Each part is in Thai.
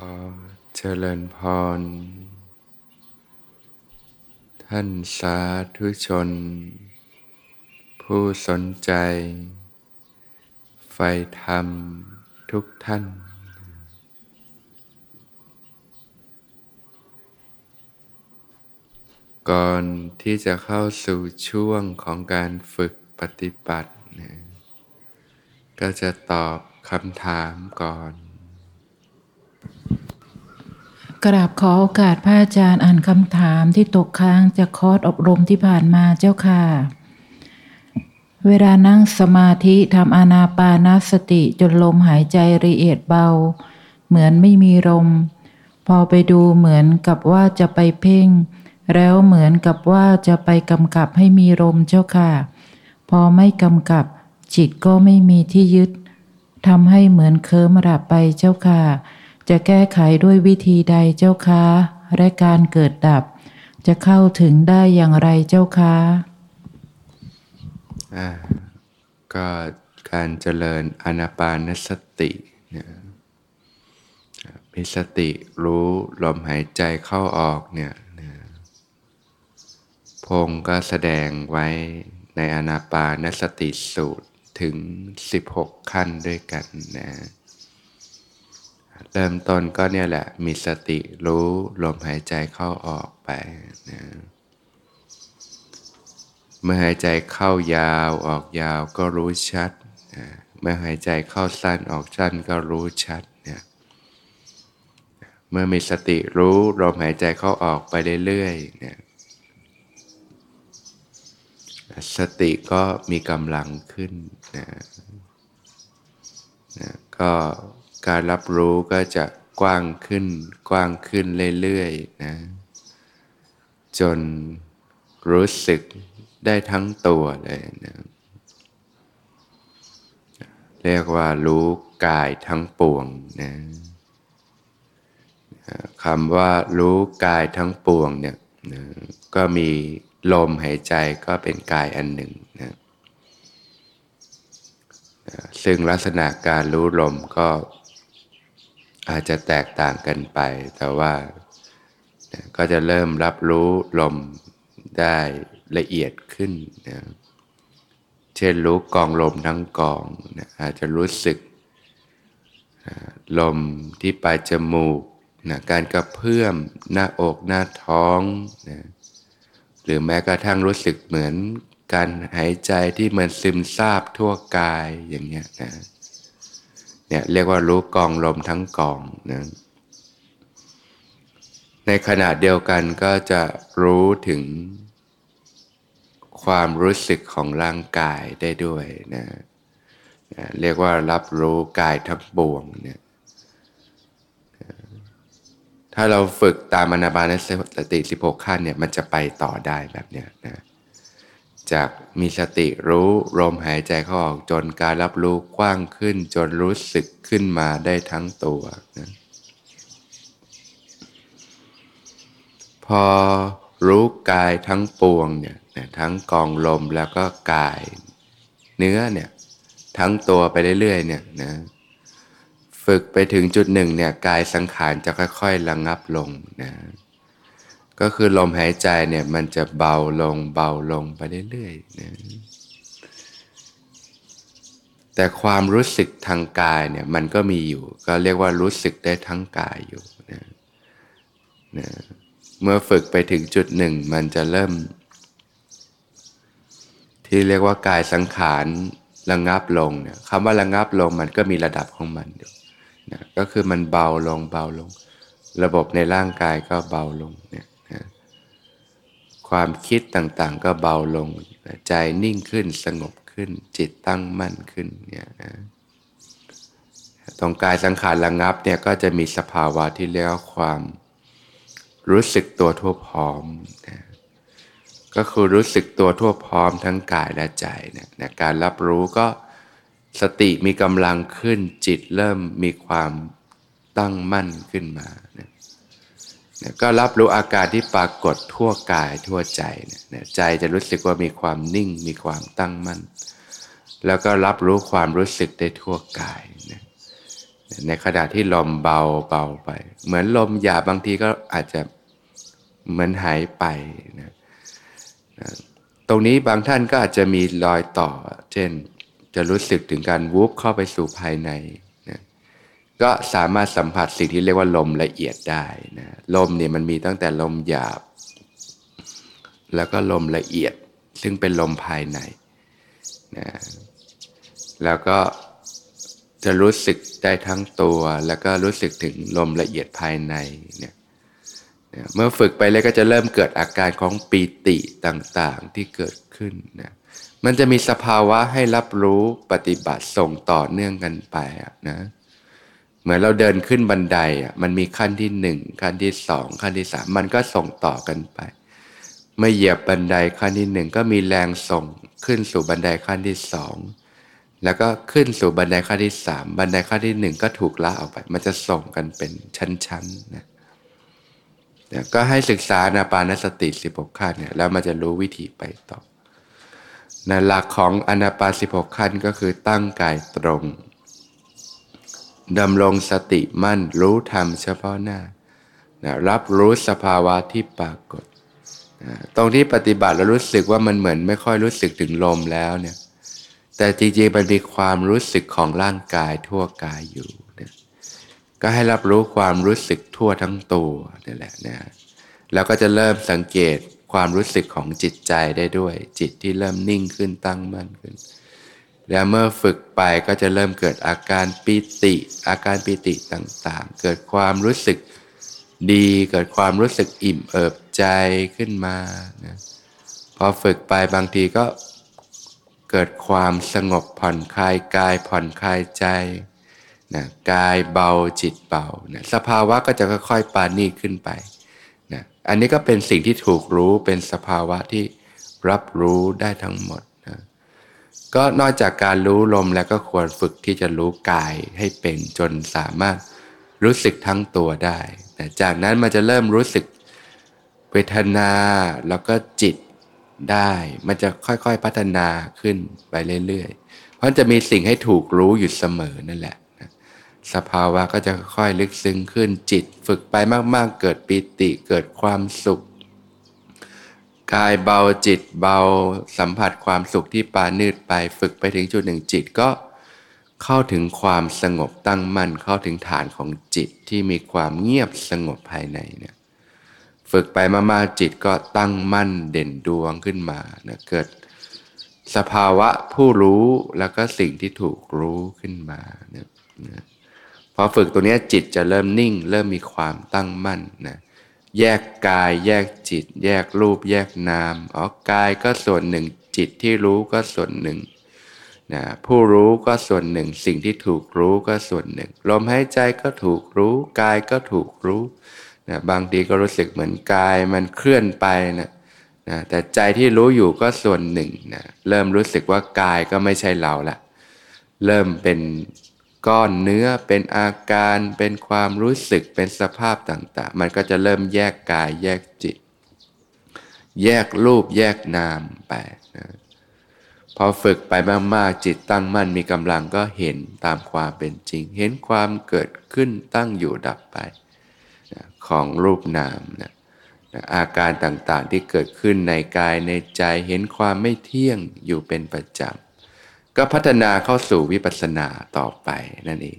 ขอเจริญพร ท่านสาธุชน ผู้สนใจ ไฟธรรมทุกท่าน ก่อนที่จะเข้าสู่ช่วงของการฝึกปฏิบัติ ก็จะตอบคำถามก่อน กราบขอโอกาสพระอาจารย์อ่านคำถามที่ตกค้างจากคอร์สอบรมที่ผ่านมาเจ้าค่ะ เวลานั่งสมาธิทำอานาปานสติจนลมหายใจละเอียดเบา เหมือนไม่มีลม พอไปดูเหมือนกับว่าจะไปเพ่ง แล้วเหมือนกับว่าจะไปกำกับให้มีลมเจ้าค่ะ พอไม่กำกับจิตก็ไม่มีที่ยึดทำให้เหมือนเคิมหลับไปเจ้าค่ะ จะแก้ไขด้วยวิธีใดเจ้าคะและการเกิดดับ จะเข้าถึงได้อย่างไรเจ้าคะก็การเจริญอนาปานสติเนี่ยมีสติรู้ลมหายใจเข้าออกเนี่ยพงก็แสดงไว้ในอนาปานสติสูตรถึง 16 ขั้นด้วยกันนะ เริ่มต้นก็เนี่ยแหละ มีสติรู้ลมหายใจเข้าออกไปนะเมื่อหายใจเข้ายาวออกยาวก็รู้ชัดนะเมื่อหายใจเข้าสั้นออกสั้นก็รู้ชัดเนี่ยเมื่อมีสติรู้ลมหายใจเข้าออกไปเรื่อยๆนี่ยสติก็มีกำลังขึ้นนะนะก็ การรับรู้ก็จะกว้างขึ้น กว้างขึ้นเรื่อยๆนะจนรู้สึกได้ทั้งตัวเลยนะเรียกว่ารู้กายทั้งปวงนะคำว่ารู้กายทั้งปวงเนี่ยนะก็มีลมหายใจก็เป็นกายอันหนึ่งนะซึ่งลักษณะการรู้ลมก็ อาจจะแตกต่างกันไป แต่ว่าก็จะเริ่มรับรู้ลมได้ละเอียดขึ้นนะเช่นรู้กองลมทั้งกองนะอาจจะรู้สึกลมที่ปลายจมูกนะการกระเพื่อมหน้าอกหน้าท้องนะหรือแม้กระทั่งรู้สึกเหมือนการหายใจที่เหมือนซึมซาบทั่วกายอย่างเงี้ยนะ เนี่ยเรียกว่ารู้กองลมทั้งกองนะในขณะเดียวกันก็จะรู้ถึงความรู้สึกของร่างกายได้ด้วยนะเรียกว่ารับรู้กายทั้งปวงเนี่ยถ้าเราฝึกตามอนาบานสติ 16 ขั้นเนี่ยมันจะไปต่อได้แบบเนี้ยนะ จากมีสติรู้ลมหายใจเข้าออกจนการรับรู้กว้างขึ้น จนรู้สึกขึ้นมาได้ทั้งตัวนะพอรู้กายทั้งปวงเนี่ยทั้งกองลมแล้วก็กาย เนื้อเนี่ยทั้งตัวไปเรื่อยๆเนี่ยนะฝึกไปถึงจุดหนึ่งเนี่ยกายสังขารจะค่อย ๆ ระงงับลงนะ ก็คือลมหายใจเนี่ยมันจะเบาลงเบาลงไปเรื่อยๆนะแต่ความรู้สึกทางกายเนี่ยมันก็มีอยู่ ก็เรียกว่ารู้สึกได้ทั้งกายอยู่นะนะเมื่อฝึกไปถึงจุดหนึ่งมันจะเริ่ม ที่เรียกว่ากายสังขารระงงับลงเนี่ยคำว่าระงงับลงมันก็มีระดับของมันอยู่นะก็คือมันเบาลงเบาลง ระบบในร่างกายก็เบาลงเนี่ย ความคิดต่างๆ ก็เบาลง ใจนิ่งขึ้นสงบขึ้น จิตตั้งมั่นขึ้นเนี่ยนะตรงกายสังขารระงับเนี่ยก็จะมีสภาวะที่เรียกว่าความรู้สึกตัวทั่วพร้อมนะก็คือรู้สึกตัวทั่วพร้อมทั้งกายและใจเนี่ยนะการรับรู้ก็สติมีกำลังขึ้นจิตเริ่มมีความตั้งมั่นขึ้นมานะ ก็รับรู้อาการที่ปรากฏทั่วกายทั่วใจเนี่ยใจจะรู้สึกว่ามีความนิ่งมีความตั้งมั่น แล้วก็รับรู้ความรู้สึกได้ทั่วกายนะในขณะที่ลมเบาเบาไป เหมือนลมหยาบบางทีก็อาจจะเหมือนหายไปนะนะตรงนี้บางท่านก็อาจจะมีรอยต่อ เช่นจะรู้สึกถึงการวูบเข้าไปสู่ภายใน ก็สามารถสัมผัสสิ่งที่เรียกว่าลมละเอียดได้นะลมเนี่ยมันมีตั้งแต่ลมหยาบ แล้วก็ลมละเอียด ซึ่งเป็นลมภายในนะแล้วก็จะรู้สึกได้ทั้งตัว แล้วก็รู้สึกถึงลมละเอียดภายในเนี่ยเมื่อฝึกไปเลยก็จะเริ่มเกิดอาการของปีติต่างๆที่เกิดขึ้นนะมันจะมีสภาวะให้รับรู้ปฏิบัติส่งต่อเนื่องกันไปนะ เหมือนเราเดินขึ้นบันไดอะมันมีขั้นที่หนึ่งขั้นที่สองขั้นที่สามมันก็ส่งต่อกันไป เมื่อเหยียบบันไดขั้นที่หนึ่งก็มีแรงส่งขึ้นสู่บันไดขั้นที่สองแล้วก็ขึ้นสู่บันไดขั้นที่สามบันไดขั้นที่หนึ่งก็ถูกละออกไป มันจะส่งกันเป็นชั้นๆนะก็ให้ศึกษานาปานสติสิบหกขั้นเนี่ยแล้วมันจะรู้วิธีไปต่อนะหลักของอนาปาสิบหกขั้นก็คือตั้งกายตรง ดำรงสติมั่นรู้ธรรมเฉพาะหน้านะรับรู้สภาวะที่ปรากฏนะตรงที่ปฏิบัติแล้วรู้สึกว่ามันเหมือนไม่ค่อยรู้สึกถึงลมแล้วเนี่ยแต่จริงๆมันมีความรู้สึกของร่างกายทั่วกายอยู่นะก็ให้รับรู้ความรู้สึกทั่วทั้งตัวนี่แหละนะแล้วก็จะเริ่มสังเกตความรู้สึกของจิตใจได้ด้วย จิตที่เริ่มนิ่งขึ้นตั้งมั่นขึ้น แล้วเมื่อฝึกไปก็จะเริ่มเกิดอาการปิติ อาการปิติต่างๆ เกิดความรู้สึกดี เกิดความรู้สึกอิ่มเอิบใจขึ้นมานะพอฝึกไปบางทีก็เกิดความสงบผ่อนคลายกายผ่อนคลายใจนะกายเบาจิตเบานะสภาวะก็จะค่อยๆปานีขึ้นไปนะอันนี้ก็เป็นสิ่งที่ถูกรู้เป็นสภาวะที่รับรู้ได้ทั้งหมด ก็นอกจากการรู้ลมแล้วก็ควรฝึกที่จะรู้กายให้เป็นจนสามารถรู้สึกทั้งตัวได้นะจากนั้นมันจะเริ่มรู้สึกเวทนาแล้วก็จิตได้ มันจะค่อยๆพัฒนาขึ้นไปเรื่อยๆ เพราะจะมีสิ่งให้ถูกรู้อยู่เสมอนั่นแหละสภาวะก็จะค่อยลึกซึ้งขึ้นจิต ฝึกไปมากๆ เกิดปิติเกิดความสุข กายเบาจิตเบาสัมผัสความสุขที่ปานืดไปฝึกไปถึงจุดหนึ่งจิตก็เข้าถึงความสงบตั้งมั่นเข้าถึงฐานของจิตที่มีความเงียบสงบภายในเนี่ยฝึกไปมากๆจิตก็ตั้งมั่นเด่นดวงขึ้นมานะเกิดสภาวะผู้รู้แล้วก็สิ่งที่ถูกรู้ขึ้นมาเนี่ยนะพอฝึกตัวนี้จิตจะเริ่มนิ่ง เริ่มมีความตั้งมั่นนะ แยกกาย แยกจิต แยกรูป แยกนามอ๋อกายก็ส่วนหนึ่ง จิตที่รู้ก็ส่วนหนึ่งนะผู้รู้ก็ส่วนหนึ่ง สิ่งที่ถูกรู้ก็ส่วนหนึ่ง ลมหายใจก็ถูกรู้ กายก็ถูกรู้นะบางทีก็รู้สึกเหมือนกายมันเคลื่อนไปนะนะแต่ใจที่รู้อยู่ก็ส่วนหนึ่งนะเริ่มรู้สึกว่ากายก็ไม่ใช่เราละ เริ่มเป็น ก้อนเนื้อเป็นอาการเป็นความรู้สึกเป็นสภาพต่าง ๆ มันก็จะเริ่มแยกกายแยกจิต แยกรูปแยกนามไปนะพอฝึกไปมากๆจิตตั้งมั่นมีกำลังก็เห็นตามความเป็นจริง เห็นความเกิดขึ้นตั้งอยู่ดับไปนะของรูปนามนะนะอาการต่างๆที่เกิดขึ้นในกายในใจเห็นความไม่เที่ยงอยู่เป็นประจำ ก็พัฒนาเข้าสู่วิปัสสนาต่อไปนั่นเอง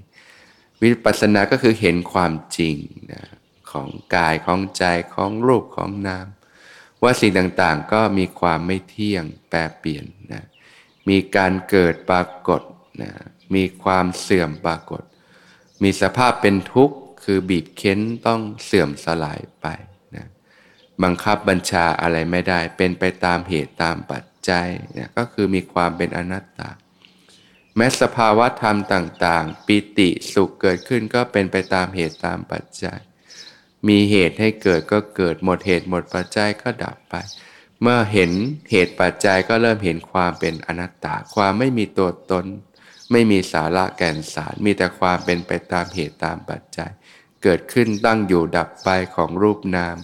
วิปัสสนาก็คือเห็นความจริงนะของกายของใจของรูปของนามว่าสิ่งต่างๆก็มีความไม่เที่ยงแปรเปลี่ยนนะมีการเกิดปรากฏนะมีความเสื่อมปรากฏ มีสภาพเป็นทุกข์คือบีบเค้นต้องเสื่อมสลายไปนะบังคับบัญชาอะไรไม่ได้ เป็นไปตามเหตุตามปัจจัยนะก็คือมีความเป็นอนัตตา แม้สภาวะธรรมต่างๆ ปิติสุขเกิดขึ้นก็เป็นไปตามเหตุตามปัจจัย มีเหตุให้เกิดก็เกิดหมดเหตุหมดปัจจัยก็ดับไป เมื่อเห็นเหตุปัจจัยก็เริ่มเห็นความเป็นอนัตตา ความไม่มีตัวตน ไม่มีสาระแก่นสาร มีแต่ความเป็นไปตามเหตุตามปัจจัย เกิดขึ้นตั้งอยู่ดับไปของรูปนาม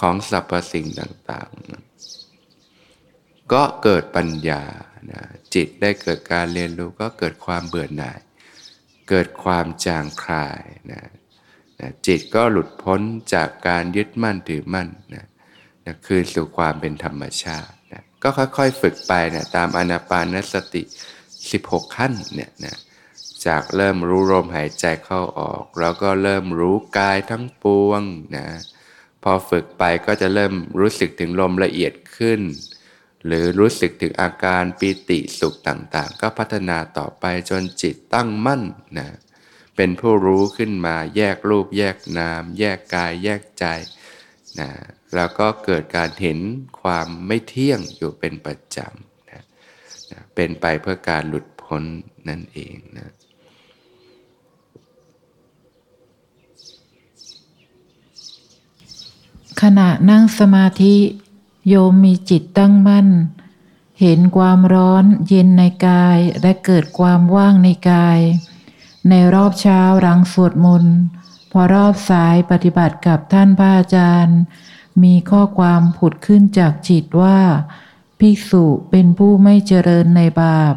ของสรรพสิ่งต่างๆ ก็เกิดปัญญา นะจิตได้เกิดการเรียนรู้ก็เกิดความเบื่อหน่าย เกิดความจางคลายนะนะจิตก็หลุดพ้นจากการยึดมั่นถือมั่นนะนะคืนสู่ความเป็นธรรมชาตินะก็ค่อยๆฝึกไปนะตามอนาปานสติ 16 ขั้นเนี่ยนะจากเริ่มรู้ลมหายใจเข้าออก แล้วก็เริ่มรู้กายทั้งปวงนะพอฝึกไปก็จะเริ่มรู้สึกถึงลมละเอียดขึ้น หรือรู้สึกถึงอาการปีติสุขต่างๆ ก็พัฒนาต่อไปจนจิตตั้งมั่นนะเป็นผู้รู้ขึ้นมาแยกรูปแยกนาม แยกกายแยกใจนะแล้วก็เกิดการเห็นความไม่เที่ยงอยู่เป็นประจำนะนะเป็นไปเพื่อการหลุดพ้นนั่นเองนะขณะนั่งสมาธิ โยมมีจิตตั้งมั่น เห็นความร้อนเย็นในกายและเกิดความว่างในกาย ในรอบเช้าหลังสวดมนต์พอรอบสายปฏิบัติกับท่านพระอาจารย์ มีข้อความผุดขึ้นจากจิตว่าภิกษุเป็นผู้ไม่เจริญในบาป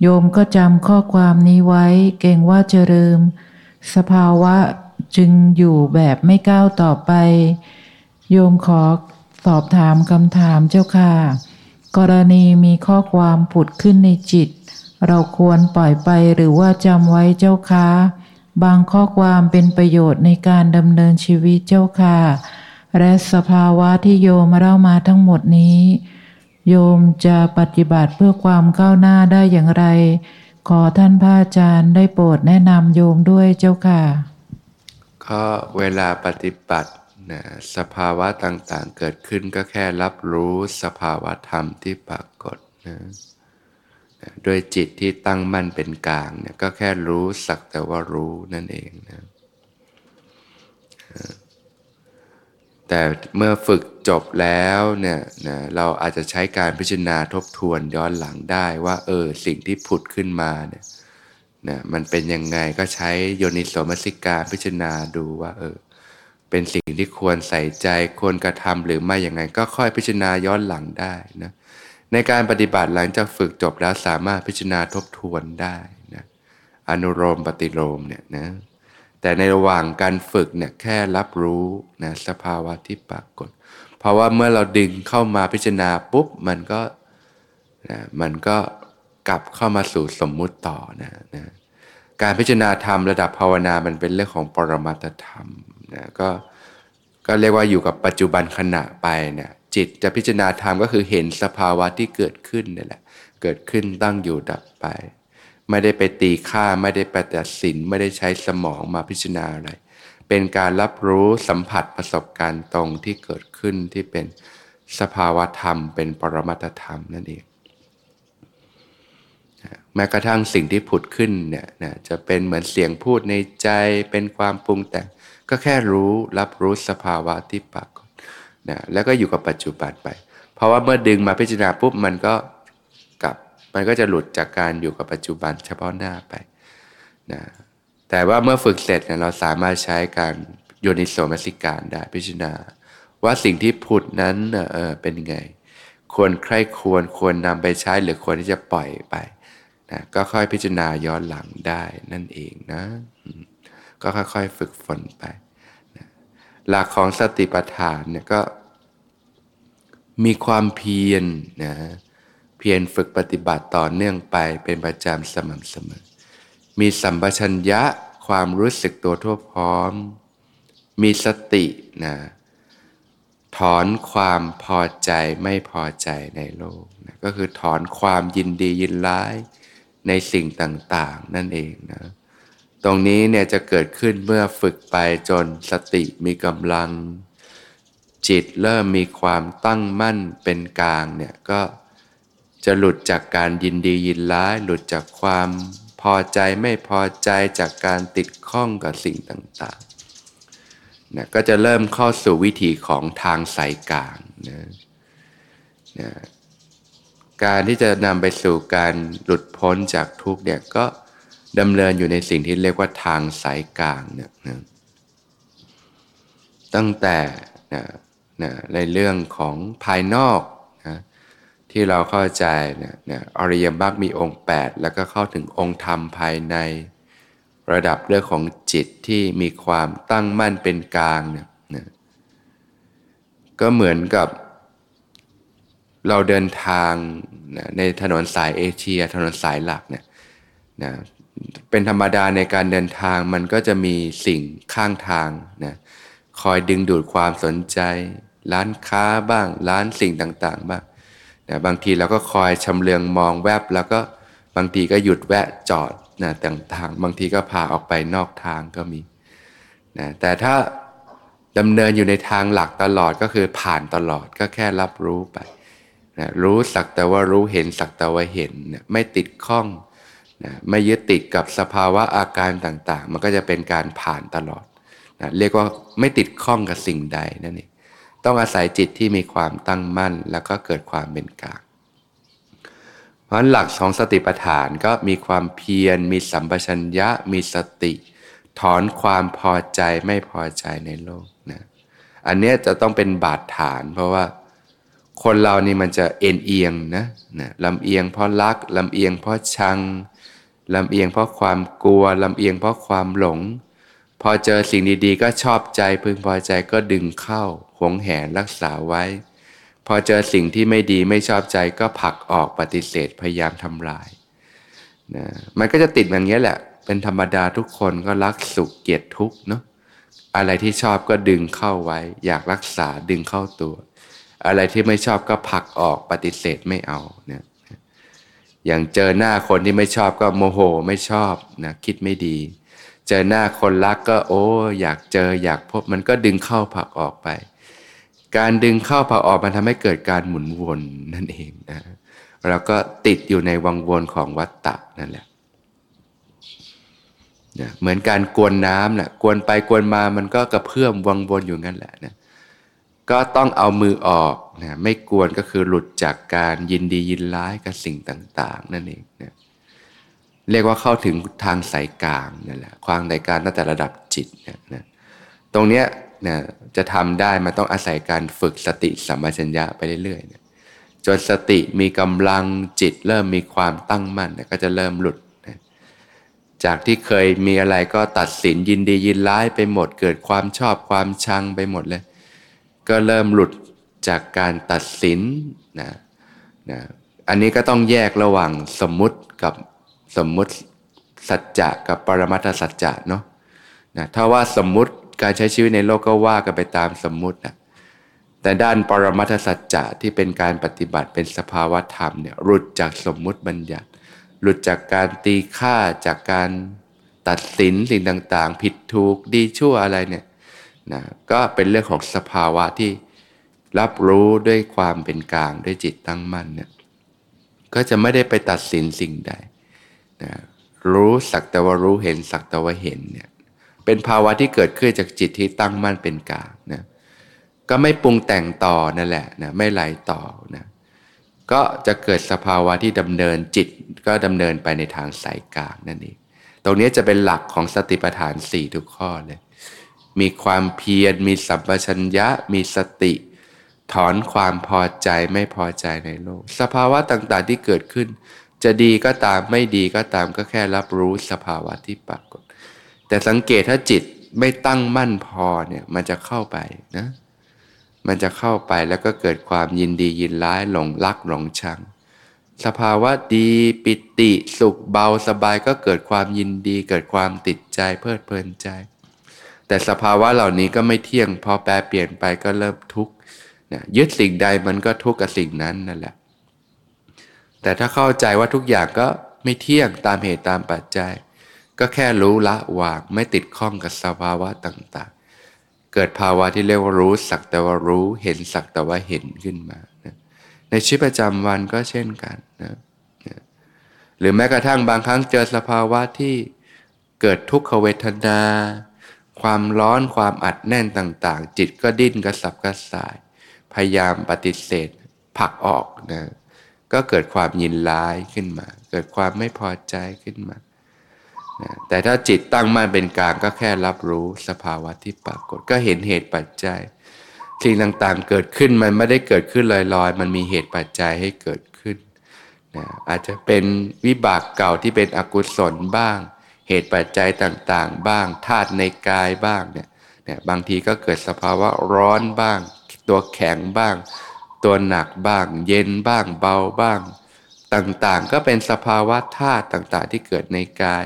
โยมก็จำข้อความนี้ไว้เก่งว่าเจริญ สภาวะจึงอยู่แบบไม่ก้าวต่อไป โยมขอ สอบถามคำถามเจ้าค่ะ กรณีมีข้อความผุดขึ้นในจิต เราควรปล่อยไปหรือว่าจำไว้เจ้าค่ะ บางข้อความเป็นประโยชน์ในการดำเนินชีวิตเจ้าค่ะ และสภาวะที่โยมเล่ามาทั้งหมดนี้ โยมจะปฏิบัติเพื่อความก้าวหน้าได้อย่างไร ขอท่านพระอาจารย์ได้โปรดแนะนำโยมด้วยเจ้าค่ะก็เวลาปฏิบัติ นะสภาวะต่างๆ เกิดขึ้นก็แค่รับรู้สภาวะธรรมที่ปรากฏนะโดยจิตที่ตั้งมั่นเป็นกลางเนี่ยก็แค่รู้สักแต่ว่ารู้นั่นเองนะแต่เมื่อฝึกจบแล้วเนี่ยนะเราอาจจะใช้การพิจารณาทบทวนย้อนหลังได้ว่าเออสิ่งที่ผุดขึ้นมาเนี่ยนะมันเป็นยังไงก็ใช้โยนิโสมสิการพิจารณาดูว่าเออ เป็นสิ่งที่ควรใส่ใจควรกระทำหรือไม่อย่างไงก็ค่อยพิจารณาย้อนหลังได้นะในการปฏิบัติหลังจากฝึกจบแล้วสามารถพิจารณาทบทวนได้นะอนุโลมปฏิโลมเนี่ยนะแต่ในระหว่างการฝึกเนี่ยแค่รับรู้นะสภาวะที่ปรากฏ เพราะว่าเมื่อเราดึงเข้ามาพิจารณาปุ๊บมันก็นะมันก็กลับเข้ามาสู่สมมุติต่อนะนะการพิจารณาธรรมระดับภาวนามันเป็นเรื่องของปรมัตธรรม นะก็ก็เรียกว่าอยู่กับปัจจุบันขณะไปเนี่ยจิตจะพิจารณาธรรมก็คือเห็นสภาวะที่เกิดขึ้นนี่แหละ เกิดขึ้นตั้งอยู่ดับไป ไม่ได้ไปตีค่าไม่ได้ไปตัดสินไม่ได้ใช้สมองมาพิจารณาอะไร เป็นการรับรู้สัมผัสประสบการณ์ตรงที่เกิดขึ้นที่เป็นสภาวะธรรม เป็นปรมัตธรรมนั่นเองแม้กระทั่งสิ่งที่ผุดขึ้นเนี่ยนะจะเป็นเหมือนเสียงพูดในใจเป็นความปรุงแต่ง ก็แค่รู้รับรู้สภาวะที่ปรากฏนะแล้วก็อยู่กับปัจจุบันไป เพราะว่าเมื่อดึงมาพิจารณาปุ๊บมันก็กลับมันก็จะหลุดจากการอยู่กับปัจจุบันเฉพาะหน้าไปนะแต่ว่าเมื่อฝึกเสร็จเนี่ยเราสามารถใช้การโยนิโสมสิการได้พิจารณา ว่าสิ่งที่ผุดนั้นเออเป็นไง ควรใครควรควรนำไปใช้หรือควรที่จะปล่อยไปนะก็ค่อยพิจารณาย้อนหลังได้นั่นเองนะ ก็ค่อยๆ ฝึกฝนไปนะหลักของสติปัฏฐานเนี่ยก็มีความเพียรนะเพียรฝึกปฏิบัติต่อเนื่องไปเป็นประจำสม่ำเสมอ มีสัมปชัญญะความรู้สึกตัวทั่วพร้อม มีสตินะถอนความพอใจไม่พอใจในโลกนะก็คือถอนความยินดียินร้ายในสิ่งต่าง ๆ นั่นเองนะ ตรงนี้เนี่ยจะเกิดขึ้นเมื่อฝึกไปจนสติมีกำลัง จิตเริ่มมีความตั้งมั่นเป็นกลางเนี่ยก็จะหลุดจากการยินดียินร้าย หลุดจากความพอใจไม่พอใจจากการติดข้องกับสิ่งต่างๆนะก็จะเริ่มเข้าสู่วิถีของทางสายกลางนะนะการที่จะนำไปสู่การหลุดพ้นจากทุกเนี่ยก็ ดำเนินอยู่ในสิ่งที่เรียกว่าทางสายกลางเนี่ยนะตั้งแต่นะนะในเรื่องของภายนอกนะที่เราเข้าใจนี่ยนะอริยมรรคมีองค์ 8 แล้วก็เข้าถึงองค์ธรรมภายใน ระดับเรื่องของจิตที่มีความตั้งมั่นเป็นกลางเนี่ยนะก็เหมือนกับเราเดินทางนะในถนนสายเอเชีย ถนนสายหลักเนี่ยนะ เป็นธรรมดาในการเดินทางมันก็จะมีสิ่งข้างทางนะคอยดึงดูดความสนใจ ร้านค้าบ้าง ร้านสิ่งต่างๆ บ้างนะบางทีเราก็คอยชำเลืองมองแวบแล้วก็บางทีก็หยุดแวะจอดนะต่างๆ บางทีก็พาออกไปนอกทางก็มีนะแต่ถ้าดำเนินอยู่ในทางหลักตลอดก็คือผ่านตลอดก็แค่รับรู้ไปนะรู้สักแต่ว่ารู้เห็นสักแต่ว่าเห็นนะไม่ติดข้อง นะไม่ยึดติดกับสภาวะอาการต่างๆ มันก็จะเป็นการผ่านตลอดนะเรียกว่าไม่ติดข้องกับสิ่งใดนั่นเองต้องอาศัยจิตที่มีความตั้งมั่น แล้วก็เกิดความเป็นกลางเพราะหลักของสติปัฏฐานก็มีความเพียร มีสัมปชัญญะ มีสติ ถอนความพอใจไม่พอใจในโลกนะอันนี้จะต้องเป็นบาดฐาน เพราะว่าคนเรานี่มันจะเอ็นเอียงนะนะลำเอียงเพราะรักลำเอียงเพราะชัง ลำเอียงเพราะความกลัวลำเอียงเพราะความหลง พอเจอสิ่งดีๆ ก็ชอบใจพึงพอใจก็ดึงเข้าหวงแหนรักษาไว้ พอเจอสิ่งที่ไม่ดีไม่ชอบใจก็ผลักออกปฏิเสธพยายามทำลายนะมันก็จะติดอย่างนี้แหละ เป็นธรรมดาทุกคนก็รักสุขเกลียดทุกเนาะอะไรที่ชอบก็ดึงเข้าไว้ อยากรักษาดึงเข้าตัว อะไรที่ไม่ชอบก็ผลักออกปฏิเสธไม่เอาเนี่ย อย่างเจอหน้าคนที่ไม่ชอบก็โมโหไม่ชอบนะคิดไม่ดี เจอหน้าคนรักก็โอ้อยากเจออยากพบมันก็ดึงเข้าผักออกไป การดึงเข้าผักออกมันทำให้เกิดการหมุนวนนั่นเองนะเราก็ติดอยู่ในวังวนของวัฏฏะนั่นแหละนะเหมือนการกวนน้ำนะกวนไปกวนมามันก็กระเพื่อมวังวนอยู่งั้นแหละนะ ก็ต้องเอามือออกนะไม่กวนก็คือหลุดจากการยินดียินร้ายกับสิ่งต่าง ๆ นั่นเองนะเรียกว่าเข้าถึงทางสายกลางนั่นแหละความในการตั้งแต่ระดับจิตนะนะตรงเนี้ยนะจะทำได้มันต้องอาศัยการฝึกสติสัมปชัญญะไปเรื่อยๆนะจนสติมีกำลังจิตเริ่มมีความตั้งมั่นนะก็จะเริ่มหลุดนะจากที่เคยมีอะไรก็ตัดสินยินดียินร้ายไปหมด เกิดความชอบความชังไปหมดเลย ก็เริ่มหลุดจากการตัดสินนะนะอันนี้ก็ต้องแยกระหว่างสมมุติกับสมมุติสัจจะกับปรมัตถสัจจะเนาะนะถ้าว่าสมมุติการใช้ชีวิตในโลกก็ว่ากันไปตามสมมุตินะแต่ด้านปรมัตถสัจจะที่เป็นการปฏิบัติเป็นสภาวธรรมเนี่ยหลุดจากสมมุติบัญญัติ หลุดจากการตีค่าจากการตัดสินสิ่งต่าง ๆ ผิดถูกดีชั่วอะไรเนี่ย นะก็เป็นเรื่องของสภาวะที่รับรู้ด้วยความเป็นกลางด้วยจิตตั้งมั่นเนี่ยก็จะไม่ได้ไปตัดสินสิ่งใดนะรู้สักแต่ว่ารู้เห็นสักแต่ว่าเห็นเนี่ยเป็นภาวะที่เกิดขึ้นจากจิตที่ตั้งมั่นเป็นกลางนะก็ไม่ปรุงแต่งต่อนั่นแหละนะไม่ไหลต่อนะก็จะเกิดสภาวะที่ดำเนินจิตก็ดำเนินไปในทางสายกลางนั่นเองตรงนี้จะเป็นหลักของสติปัฏฐานสี่ทุกข้อเลย มีความเพียร มีสัมปชัญญะ มีสติ ถอนความพอใจไม่พอใจในโลก สภาวะต่างๆที่เกิดขึ้น จะดีก็ตามไม่ดีก็ตามก็แค่รับรู้สภาวะที่ปรากฏ แต่สังเกตถ้าจิตไม่ตั้งมั่นพอเนี่ยมันจะเข้าไปนะ มันจะเข้าไปแล้วก็เกิดความยินดียินร้ายหลงรักหลงชัง สภาวะดีปิติสุขเบาสบายก็เกิดความยินดี เกิดความติดใจเพลิดเพลินใจ แต่สภาวะเหล่านี้ก็ไม่เที่ยง พอแปรเปลี่ยนไปก็เริ่มทุกข์ยึดสิ่งใดมันก็ทุกข์กับสิ่งนั้นนั่นแหละ แต่ถ้าเข้าใจว่าทุกอย่างก็ไม่เที่ยงตามเหตุตามปัจจัย ก็แค่รู้ละวางไม่ติดข้องกับสภาวะต่างๆ เกิดภาวะที่เรียกว่ารู้สักแต่ว่ารู้เห็นสักแต่ว่าเห็นขึ้นมานะในชีวิตประจำวันก็เช่นกันนะหรือแม้กระทั่งบางครั้งเจอสภาวะที่เกิดทุกขเวทนา ความร้อนความอัดแน่นต่างๆ จิตก็ดิ้นกระสับกระส่าย พยายามปฏิเสธผลักออกนะก็เกิดความยินร้ายขึ้นมา เกิดความไม่พอใจขึ้นมานะแต่ถ้าจิตตั้งมั่นเป็นกลางก็แค่รับรู้สภาวะที่ปรากฏก็เห็นเหตุปัจจัย สิ่งต่างๆเกิดขึ้นมันไม่ได้เกิดขึ้นลอยๆ มันมีเหตุปัจจัยให้เกิดขึ้นนะอาจจะเป็นวิบากเก่าที่เป็นอกุศลบ้าง เหตุปัจจัยต่างๆ บ้างธาตุในกายบ้างเนี่ยเนี่ยบางทีก็เกิดสภาวะร้อนบ้าง ตัวแข็งบ้าง ตัวหนักบ้าง เย็นบ้างเบาบ้าง ต่างๆ ก็เป็นสภาวะธาตุต่างๆ ที่เกิดในกาย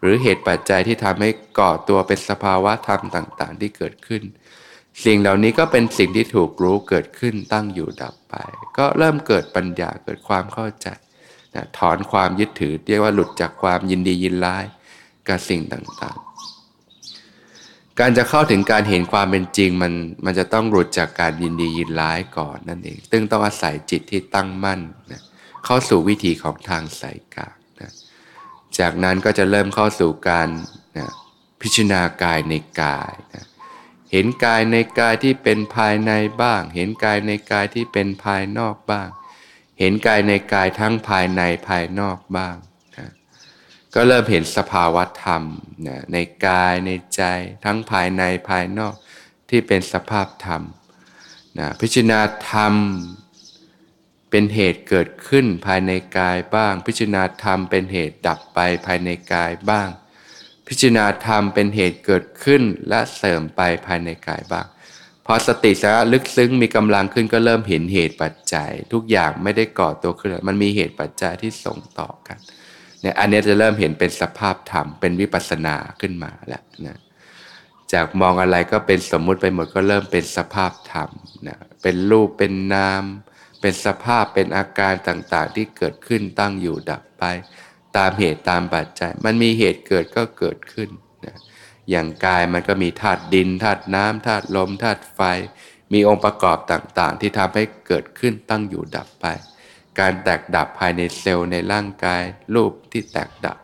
หรือเหตุปัจจัยที่ทำให้ก่อตัวเป็นสภาวะธรรมต่างๆ ที่เกิดขึ้น สิ่งเหล่านี้ก็เป็นสิ่งที่ถูกรู้เกิดขึ้นตั้งอยู่ดับไป ก็เริ่มเกิดปัญญาเกิดความเข้าใจนะถอนความยึดถือเรียกว่าหลุดจากความยินดียินร้าย กับสิ่งต่างๆ การจะเข้าถึงการเห็นความเป็นจริงมันมันจะต้องหลุดจากการยินดียินร้ายก่อนนั่นเอง ซึ่งต้องอาศัยจิตที่ตั้งมั่นนะเข้าสู่วิธีของทางสายกลางนะจากนั้นก็จะเริ่มเข้าสู่การนะพิจารณากายในกายนะเห็นกายในกายที่เป็นภายในบ้าง เห็นกายในกายที่เป็นภายนอกบ้าง เห็นกายในกายทั้งภายในภายนอกบ้าง ก็เริ่มเห็นสภาวะธรรมนะในกายในใจทั้งภายในภายนอกที่เป็นสภาพธรรมนะพิจารณาธรรมเป็นเหตุเกิดขึ้นภายในกายบ้าง พิจารณาธรรมเป็นเหตุดับไปภายในกายบ้าง พิจารณาธรรมเป็นเหตุเกิดขึ้นและเสริมไปภายในกายบ้าง พอสติสาระลึกซึ้งมีกำลังขึ้นก็เริ่มเห็นเหตุปัจจัย ทุกอย่างไม่ได้ก่อตัวขึ้น มันมีเหตุปัจจัยที่ส่งต่อกัน เนี่ยอันนี้จะเริ่มเห็นเป็นสภาพธรรมเป็นวิปัสสนาขึ้นมาแล้วนะจากมองอะไรก็เป็นสมมุติไปหมดก็เริ่มเป็นสภาพธรรมนะเป็นรูปเป็นนาม เป็นสภาพเป็นอาการต่างๆ ที่เกิดขึ้นตั้งอยู่ดับไป ตามเหตุตามปัจจัย มันมีเหตุเกิดก็เกิดขึ้นนะอย่างกายมันก็มีธาตุดินธาตุน้ำธาตุลมธาตุไฟ มีองค์ประกอบต่างๆ ที่ทำให้เกิดขึ้นตั้งอยู่ดับไป การแตกดับภายในเซลล์ในร่างกาย รูปที่แตกดับ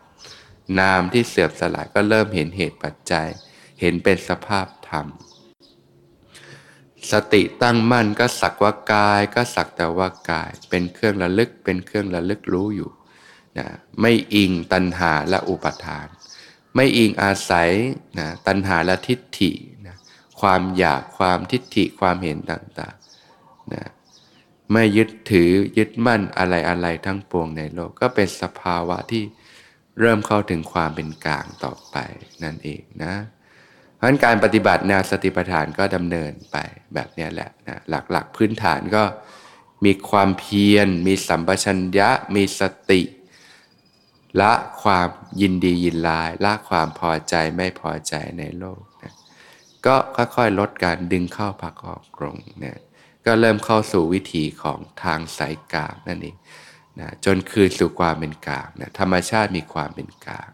นามที่เสื่อมสลายก็เริ่มเห็นเหตุปัจจัย เห็นเป็นสภาพธรรม สติตั้งมั่นก็สักว่ากายก็สักแต่ว่ากาย เป็นเครื่องระลึกเป็นเครื่องระลึกรู้อยู่นะไม่อิงตัณหาและอุปทาน ไม่อิงอาศัยนะตัณหาและทิฏฐินะความอยากความทิฏฐิความเห็นต่างๆนะ ไม่ยึดถือยึดมั่นอะไรอะไรทั้งปวงในโลก ก็เป็นสภาวะที่เริ่มเข้าถึงความเป็นกลางต่อไปนั่นเองนะเพราะฉะนั้นการปฏิบัติแนวสติปัฏฐานก็ดำเนินไปแบบนี้แหละนะหลักๆพื้นฐานก็มีความเพียร มีสัมปชัญญะ มีสติ ละความยินดียินลาย ละความพอใจไม่พอใจในโลกนะก็ค่อยๆลดการดึงเข้าพักออกลงนะ ก็เริ่มเข้าสู่วิถีของทางสายกลางนั่นเองนะจนคืนสู่ความเป็นกลางนะธรรมชาติมีความเป็นกลาง